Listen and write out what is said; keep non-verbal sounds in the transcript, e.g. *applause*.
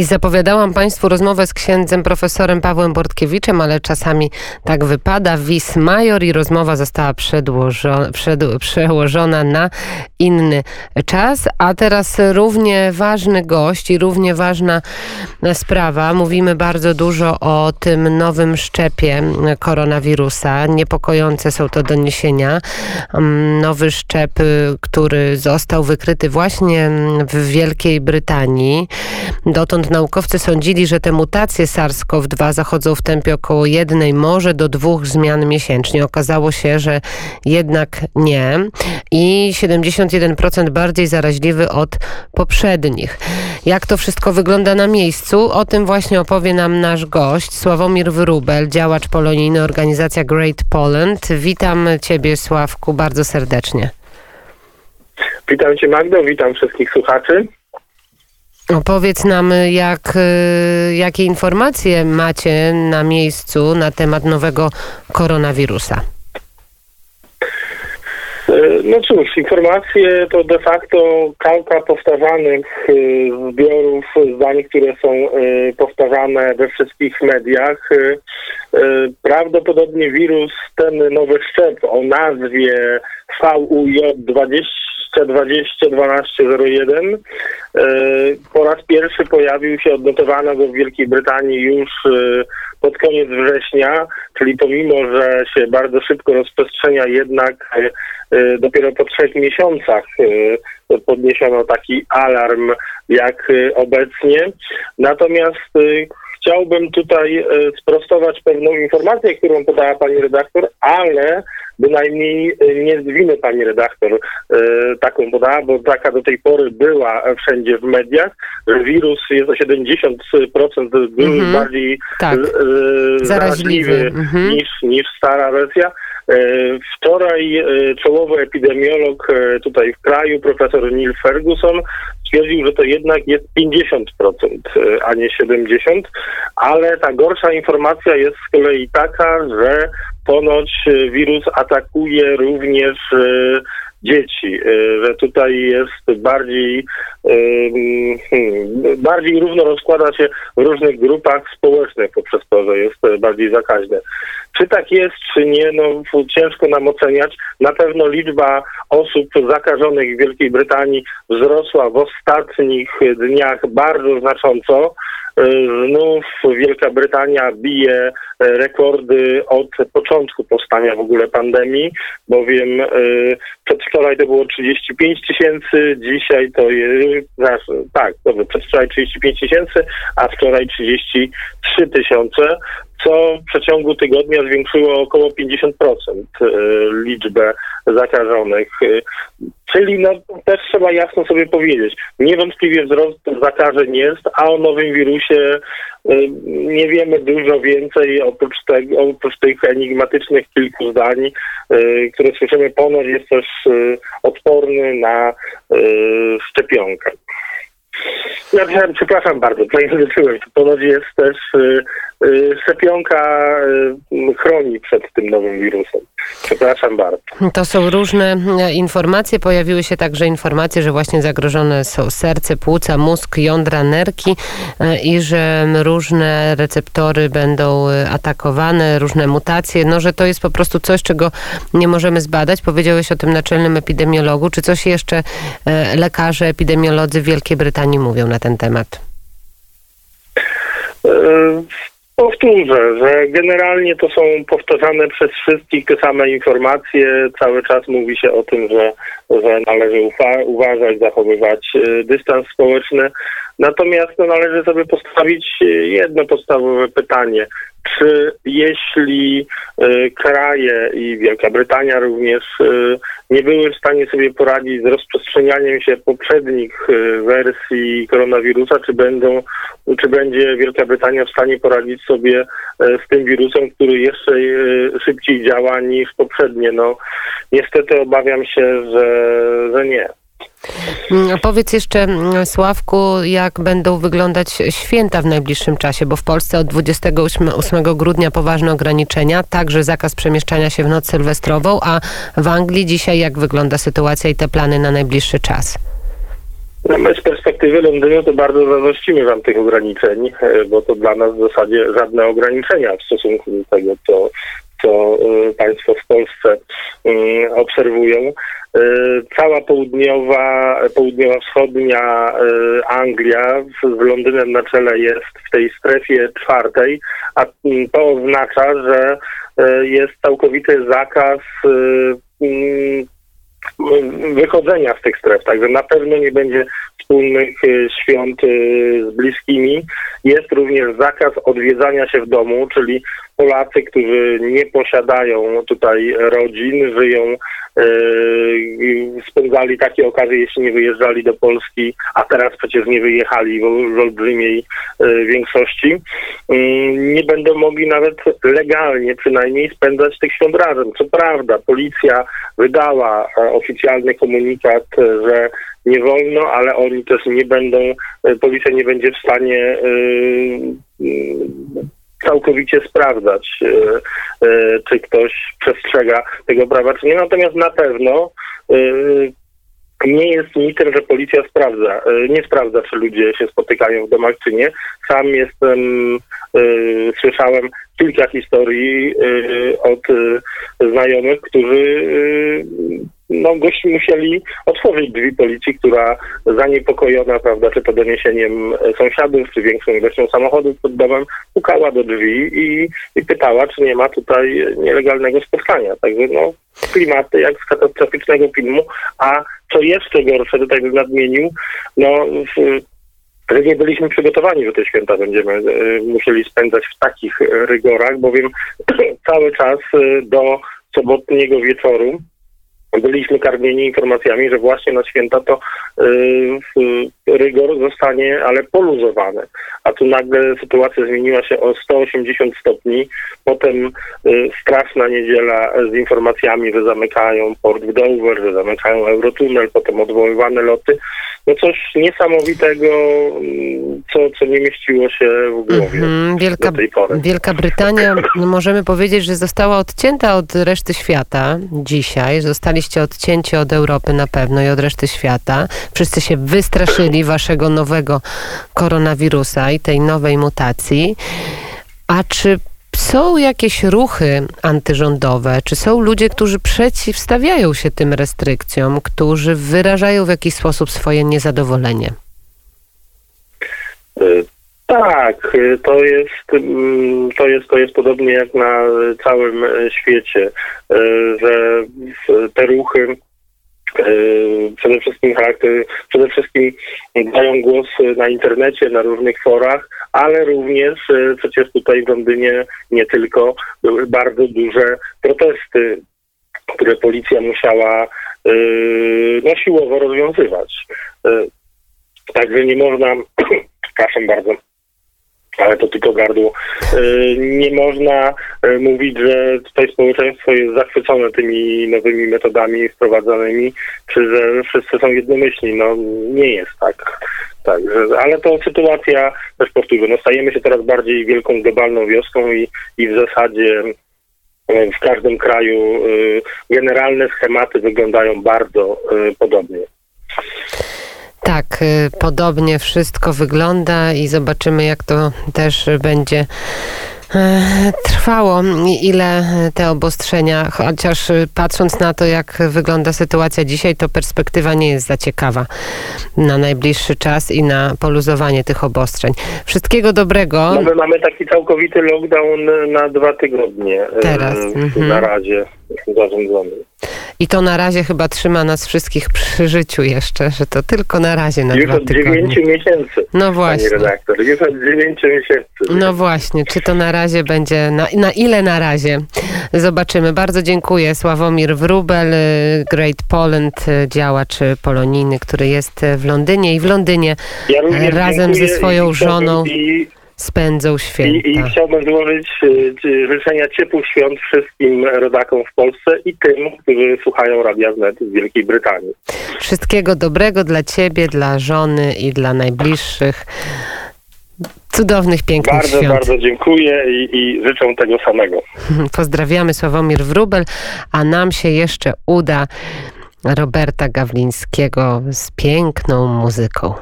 I zapowiadałam Państwu rozmowę z księdzem profesorem Pawłem Bortkiewiczem, ale czasami tak wypada. Wis major i rozmowa została przedłożona, przed, przełożona na inny czas. A teraz równie ważny gość i równie ważna sprawa. Mówimy bardzo dużo o tym nowym szczepie koronawirusa. Niepokojące są to doniesienia. Mm, nowy szczep, który został wykryty właśnie w Wielkiej Brytanii. Dotąd naukowcy sądzili, że te mutacje SARS-CoV-2 zachodzą w tempie około jednej, może do dwóch zmian miesięcznie. Okazało się, że jednak nie i 71% bardziej zaraźliwy od poprzednich. Jak to wszystko wygląda na miejscu? O tym właśnie opowie nam nasz gość, Sławomir Wyrubel, działacz polonijny, organizacja Great Poland. Witam Ciebie, Sławku, bardzo serdecznie. Witam Cię Magdo, witam wszystkich słuchaczy. Opowiedz nam, jak, y, jakie informacje macie na miejscu na temat nowego koronawirusa. E, no cóż, informacje to de facto kalka powtarzanych y, zbiorów zdań, które są y, powtarzane we wszystkich mediach. Prawdopodobnie wirus, ten nowy szczep o nazwie VUJ20 20 1201 e, po raz pierwszy pojawił się, odnotowano go w Wielkiej Brytanii już e, pod koniec września, czyli pomimo, że się bardzo szybko rozprzestrzenia, jednak e, dopiero po trzech miesiącach podniesiono taki alarm jak obecnie. Natomiast chciałbym tutaj sprostować pewną informację, którą podała pani redaktor, ale bynajmniej e, nie zwinę pani redaktor e, taką podała, bo taka do tej pory była wszędzie w mediach, że wirus jest o 70% mm-hmm. bardziej tak. E, zaraźliwy mm-hmm. niż, niż stara wersja. Wczoraj czołowy epidemiolog tutaj w kraju, profesor Neil Ferguson, stwierdził, że to jednak jest 50%, a nie 70%, ale ta gorsza informacja jest z kolei taka, że ponoć e, wirus atakuje również e, dzieci, e, że tutaj jest bardziej, hmm, bardziej równo rozkłada się w różnych grupach społecznych poprzez to, że jest bardziej zakaźne. Czy tak jest, czy nie, no ciężko nam oceniać. Na pewno liczba osób zakażonych w Wielkiej Brytanii wzrosła w ostatnich dniach bardzo znacząco. Znów Wielka Brytania bije rekordy od początku powstania w ogóle pandemii, bowiem e, przedwczoraj to było 35 tysięcy, dzisiaj to jest, tak, dobrze, przedwczoraj 35 tysięcy, a wczoraj 33 tysiące co w przeciągu tygodnia zwiększyło około 50% e, liczbę zakażonych. E, czyli no, też trzeba jasno sobie powiedzieć, niewątpliwie wzrost zakażeń jest, a o nowym wirusie e, nie wiemy dużo więcej oprócz, tego, oprócz tych enigmatycznych kilku zdań, które słyszymy ponoć jest też odporny na szczepionkę. Ja przepraszam bardzo, zajęzyczyłem się. Ponoć jest też y, y, szczepionka y, chroni przed tym nowym wirusem. Przepraszam bardzo. To są różne e, informacje. Pojawiły się także informacje, że właśnie zagrożone są serce, płuca, mózg, jądra, nerki e, i że różne receptory będą e, atakowane, różne mutacje. No, że to jest po prostu coś, czego nie możemy zbadać. Powiedziałeś o tym naczelnym epidemiologu. Czy coś jeszcze lekarze, epidemiolodzy w Wielkiej Brytanii mówią na ten temat? Powtórzę, że generalnie to są powtarzane przez wszystkich te same informacje. Cały czas mówi się o tym, że, że należy uważać, zachowywać y, dystans społeczny. Natomiast no, należy sobie postawić y, jedno podstawowe pytanie czy jeśli y, kraje i Wielka Brytania również y, nie były w stanie sobie poradzić z rozprzestrzenianiem się poprzednich y, wersji koronawirusa, czy będą, czy będzie Wielka Brytania w stanie poradzić sobie z tym wirusem, który jeszcze szybciej działa niż poprzednie. No niestety obawiam się, że, że nie. Mm, powiedz jeszcze, mm, Sławku, jak będą wyglądać święta w najbliższym czasie, bo w Polsce od 28 grudnia poważne ograniczenia, także zakaz przemieszczania się w noc sylwestrową, a w Anglii dzisiaj jak wygląda sytuacja i te plany na najbliższy czas? No my z perspektywy Londynu to bardzo zazdrościmy wam tych ograniczeń, e, bo to dla nas w zasadzie żadne ograniczenia w stosunku do tego, co, co e, państwo w Polsce mm, obserwują. E, cała południowa, południowo-wschodnia Anglia z Londynem na czele jest w tej strefie czwartej, a to oznacza, że jest całkowity zakaz mm, wychodzenia z tych stref, także na pewno nie będzie wspólnych y, świąt y, z bliskimi. Jest również zakaz odwiedzania się w domu, czyli Polacy, którzy nie posiadają tutaj rodzin, żyją, yy, spędzali takie okazje, jeśli nie wyjeżdżali do Polski, a teraz przecież nie wyjechali w, olbrzymiej większości, yy, nie będą mogli nawet legalnie przynajmniej spędzać tych świąt razem. Co prawda, policja wydała e, oficjalny komunikat, że nie wolno, ale oni też nie będą, e, policja nie będzie w stanie e, całkowicie sprawdzać, e, czy ktoś przestrzega tego prawa, czy nie. Natomiast na pewno nie jest mitem, że policja sprawdza, nie sprawdza, czy ludzie się spotykają w domach, czy nie. Sam jestem, słyszałem kilka historii od znajomych, którzy no, gości musieli otworzyć drzwi policji, która zaniepokojona, prawda, czy to doniesieniem sąsiadów, czy większą ilością samochodów pod domem, pukała do drzwi i, i pytała, czy nie ma tutaj nielegalnego spotkania. Także no, klimaty jak z katastroficznego filmu, a co jeszcze gorsze, tutaj bym nadmienił, no w, nie byliśmy przygotowani, że te święta będziemy y, musieli spędzać w takich rygorach, bowiem *clears throat* cały czas y, do sobotniego wieczoru byliśmy karmieni informacjami, że właśnie na święta to y, rygor zostanie, ale poluzowany. A tu nagle sytuacja zmieniła się o 180 stopni. Potem y, straszna niedziela z informacjami, że zamykają port w Dover, że zamykają Eurotunel, potem odwoływane loty. No coś niesamowitego, mm, co, co nie mieściło się w głowie mm -hmm. Wielka, do tej pory. Wielka Brytania, *laughs* możemy powiedzieć, że została odcięta od reszty świata dzisiaj. Zostaliście odcięci od Europy na pewno i od reszty świata. Wszyscy się wystraszyli waszego nowego koronawirusa i tej nowej mutacji. A czy są jakieś ruchy antyrządowe? Czy są ludzie, którzy przeciwstawiają się tym restrykcjom, którzy wyrażają w jakiś sposób swoje niezadowolenie? E, tak, e, to jest, mm, to jest, to jest podobnie jak na całym świecie, e, że te ruchy przede wszystkim przede wszystkim dają głos na internecie, na różnych forach, ale również przecież tutaj w Londynie nie tylko były bardzo duże protesty, które policja musiała no, siłowo rozwiązywać. Także nie można, *coughs* przepraszam bardzo, ale to tylko gardło. Nie można mówić, że tutaj społeczeństwo jest zachwycone tymi nowymi metodami wprowadzanymi, czy że wszyscy są jednomyślni. No nie jest tak. Tak, ale to sytuacja, też powtórzę, no stajemy się coraz bardziej wielką globalną wioską i, i w zasadzie w każdym kraju generalne schematy wyglądają bardzo podobnie. Tak, y, podobnie wszystko wygląda i zobaczymy, jak to też będzie e, trwało, ile te obostrzenia, chociaż patrząc na to, jak wygląda sytuacja dzisiaj, to perspektywa nie jest za ciekawa na najbliższy czas i na poluzowanie tych obostrzeń. Wszystkiego dobrego. No my mamy taki całkowity lockdown na dwa tygodnie. E, Teraz. Na mhm. razie zarządzony. I to na razie chyba trzyma nas wszystkich przy życiu jeszcze, że to tylko na razie na Już dwa od dziewięciu miesięcy. No właśnie. Panie redaktor, już od dziewięciu miesięcy. No właśnie, czy to na razie będzie, na, na ile na razie? Zobaczymy. Bardzo dziękuję. Sławomir Wrubel, y, Great Poland, y, działacz polonijny, który jest w Londynie i w Londynie ja razem ze swoją żoną. I spędzą święta. I, I, chciałbym złożyć y, życzenia ciepłych świąt wszystkim rodakom w Polsce i tym, którzy słuchają Radia Wnet z Wielkiej Brytanii. Wszystkiego dobrego dla ciebie, dla żony i dla najbliższych. Cudownych, pięknych bardzo, świąt. Bardzo, bardzo dziękuję i, i życzę tego samego. *laughs* Pozdrawiamy Sławomir Wrubel, a nam się jeszcze uda Roberta Gawlińskiego z piękną muzyką.